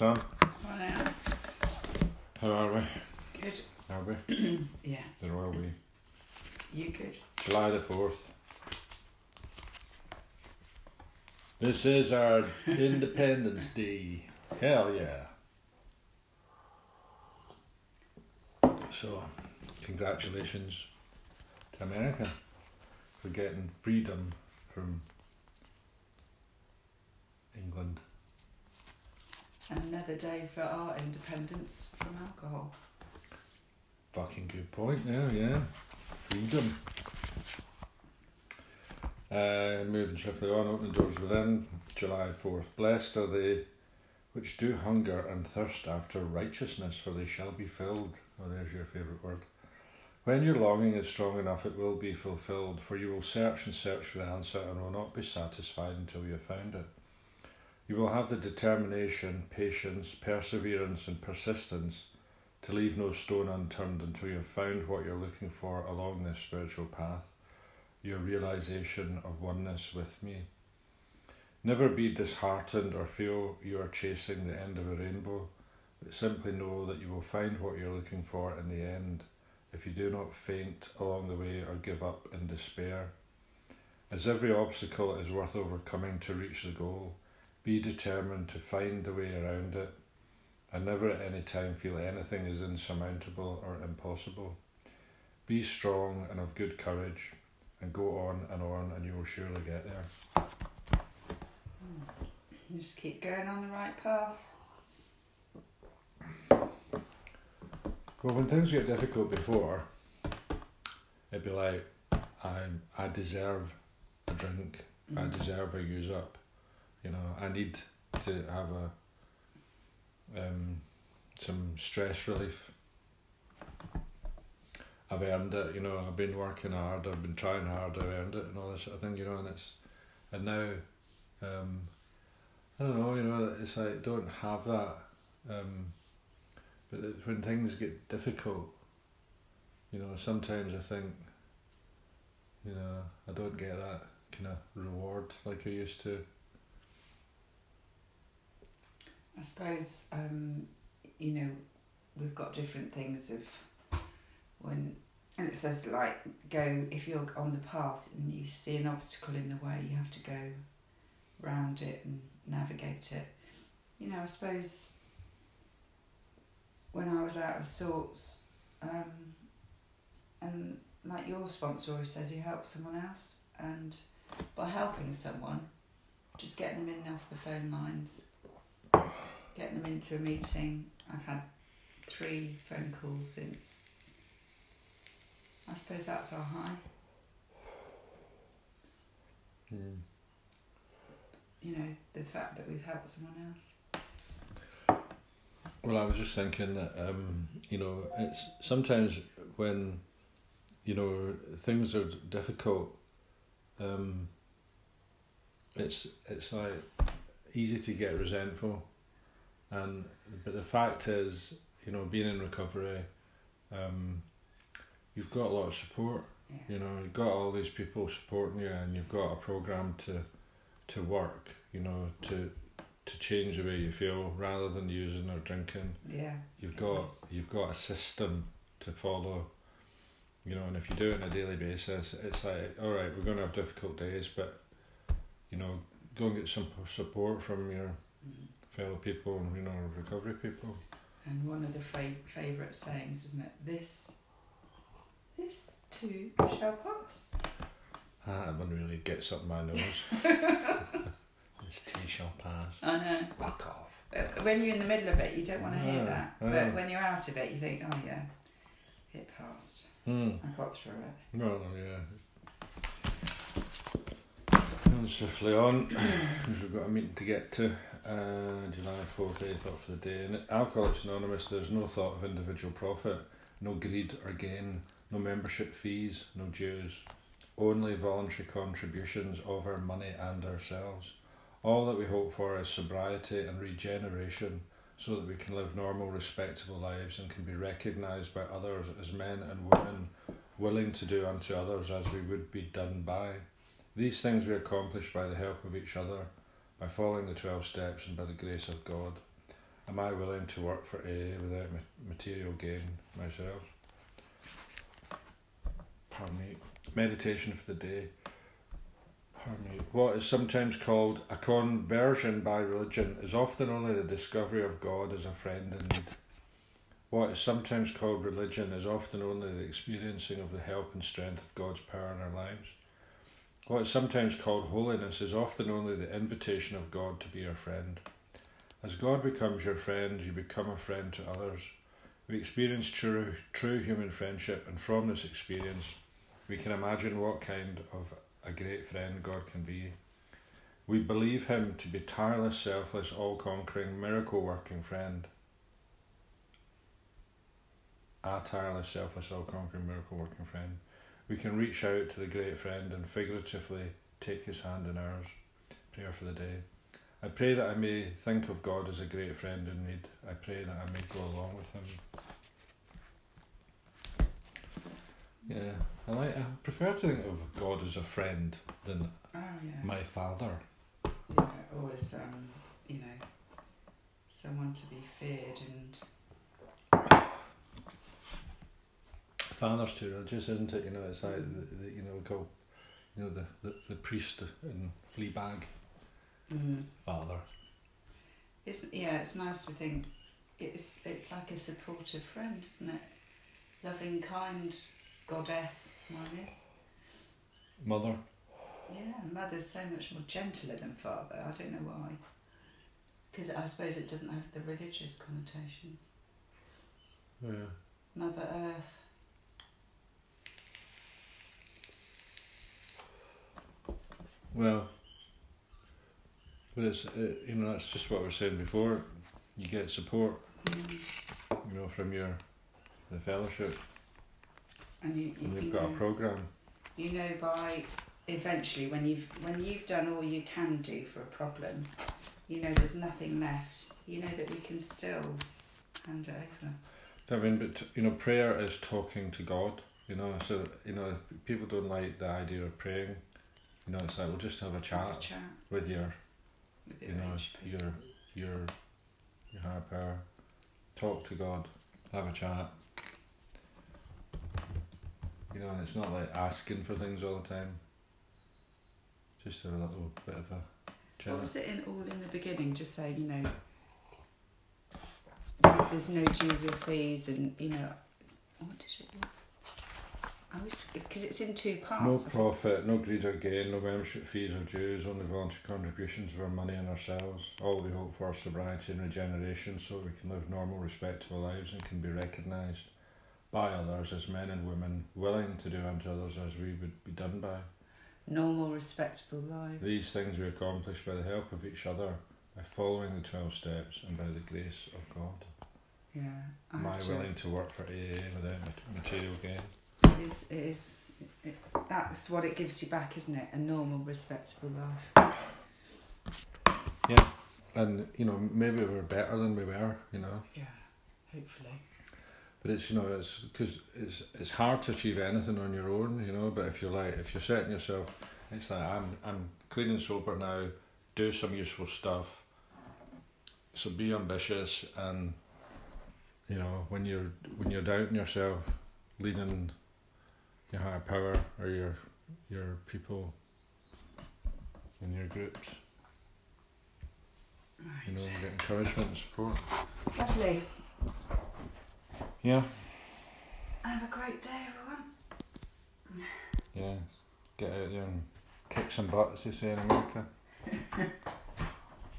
Am. How are we? Good. Are we? Yeah. There are we. You good? July the 4th. This is our Independence Day. Hell yeah. So, congratulations to America for getting freedom from Another day for our independence from alcohol. Fucking good point, yeah, yeah. Freedom. Uh, moving swiftly on, open the doors within, July 4th. Blessed are they which do hunger and thirst after righteousness, for they shall be filled. Oh, there's your favourite word. When your longing is strong enough, it will be fulfilled, for you will search and search for the answer and will not be satisfied until you have found it. You will have the determination, patience, perseverance, and persistence to leave no stone unturned until you have found what you're looking for along this spiritual path, your realization of oneness with me. Never be disheartened or feel you are chasing the end of a rainbow, but simply know that you will find what you're looking for in the end if you do not faint along the way or give up in despair. As every obstacle is worth overcoming to reach the goal, be determined to find the way around it and never at any time feel anything is insurmountable or impossible. Be strong and of good courage and go on and on and you will surely get there. You just keep going on the right path. Well, when things get difficult before, it'd be like, I, I deserve a drink, I Mm. deserve a use up. You know, I need to have a um, some stress relief. I've earned it, you know. I've been working hard. I've been trying hard. I've earned it, and all this sort of thing, you know. And it's and now, um, I don't know, you know. It's like don't have that, um, but when things get difficult, you know. Sometimes I think, you know, I don't get that kind of reward like I used to. I suppose, um, you know, we've got different things of when, and it says like go, if you're on the path and you see an obstacle in the way, you have to go round it and navigate it. You know, I suppose when I was out of sorts, um, and like your sponsor always says, you help someone else, and by helping someone, just getting them in off the phone lines, getting them into a meeting. I've had three phone calls since. I suppose that's our high. Mm. You know, the fact that we've helped someone else. Well, I was just thinking that um, you know it's sometimes when you know things are difficult. Um, it's it's like easy to get resentful, and but the fact is, you know, being in recovery, um, you've got a lot of support. Yeah. You know, you've got all these people supporting you, and you've got a program to to work. You know, to to change the way you feel rather than using or drinking. Yeah. You've got Yes. you've got a system to follow. You know, and if you do it on a daily basis, it's like, all right, we're going to have difficult days, but you know, go and get some support from your Mm. Fellow people and you know recovery people. And one of the fa- favourite sayings, isn't it? This, this too shall pass. Ah, that one really gets up my nose. this too shall pass. I know. Fuck off. But When you're in the middle of it, you don't want to hear that. no. But when you're out of it, you think, oh yeah, it passed. Hmm. I got through it. Well, yeah. Going swiftly on, 'cause we've got a meeting to get to. Uh, July 4th, 8th off for the day. And Alcoholics Anonymous, there's no thought of individual profit, no greed or gain, no membership fees, no dues, only voluntary contributions of our money and ourselves. All that we hope for is sobriety and regeneration so that we can live normal, respectable lives and can be recognised by others as men and women willing to do unto others as we would be done by. These things we accomplish by the help of each other, by following the 12 steps and by the grace of God. Am I willing to work for AA without material gain myself? Pardon me. Meditation for the day. Pardon me. What is sometimes called a conversion by religion is often only the discovery of God as a friend in need. What is sometimes called religion is often only the experiencing of the help and strength of God's power in our lives. What is sometimes called holiness is often only the invitation of God to be your friend. As God becomes your friend, you become a friend to others. We experience true, true human friendship, and from this experience, we can imagine what kind of a great friend God can be. We believe Him to be tireless, selfless, all conquering, miracle working friend. A tireless, selfless, all conquering, miracle working friend. We can reach out to the great friend and figuratively take his hand in ours. Prayer for the day. I pray that I may think of God as a great friend in need. I pray that I may go along with him. Yeah, I like. I prefer to think of God as a friend than Oh yeah. my father. yeah, or as um, you know, someone to be feared and Father's too religious, isn't it? You know, it's like the, the, you know, call, you know, the, the, the priest in Fleabag, mm, father. it's yeah, it's nice to think it's it's like a supportive friend, isn't it? Loving, kind goddess, mine is. Mother. Yeah, mother's so much more gentler than father. I don't know why. Because I suppose it doesn't have the religious connotations. Yeah. Mother Earth. Well, but it's uh, you know that's just what we were saying before. You get support, Mm. you know, from your the fellowship, And you, you, and you you've got know, a program. you know by eventually when you've when you've done all you can do for a problem, you know there's nothing left. You know that we can still hand it over. I mean, but you know, prayer is talking to God. You know, so you know, people don't like the idea of praying. You know, it's like we'll just have a Have a chat chat with your, with you know, HP. your your your higher power. Talk to God, have a chat. You know, and it's not like asking for things all the time. Just a little bit of a What chat. was it in all in the beginning? Just saying, you know, there's no dues or fees, and you know, what did it? Because it's in two parts. No profit, no greed or gain, no membership fees or dues, only voluntary contributions of our money and ourselves. All we hope for is sobriety and regeneration so we can live normal, respectable lives and can be recognised by others as men and women willing to do unto others as we would be done by. Normal, respectable lives. These things we accomplish by the help of each other, by following the 12 steps and by the grace of God. yeah, I Am I to- willing to work for AA without material gain? Is. Is. It, that's what it gives you back, isn't it? A normal, respectable life. Yeah, and, you know, maybe we're better than we were, you know. Yeah, hopefully. But it's you know it's because it's it's hard to achieve anything on your own, you know. But if you're like if you're setting yourself, it's like I'm I'm clean and sober now. Do some useful stuff. So be ambitious and, you know, when you're when you're doubting yourself, lean on your higher power or your your people in your groups. Right. You know, get encouragement and support. Lovely. Yeah. Have a great day, everyone. Yeah, get out there and kick some butts, they say in America.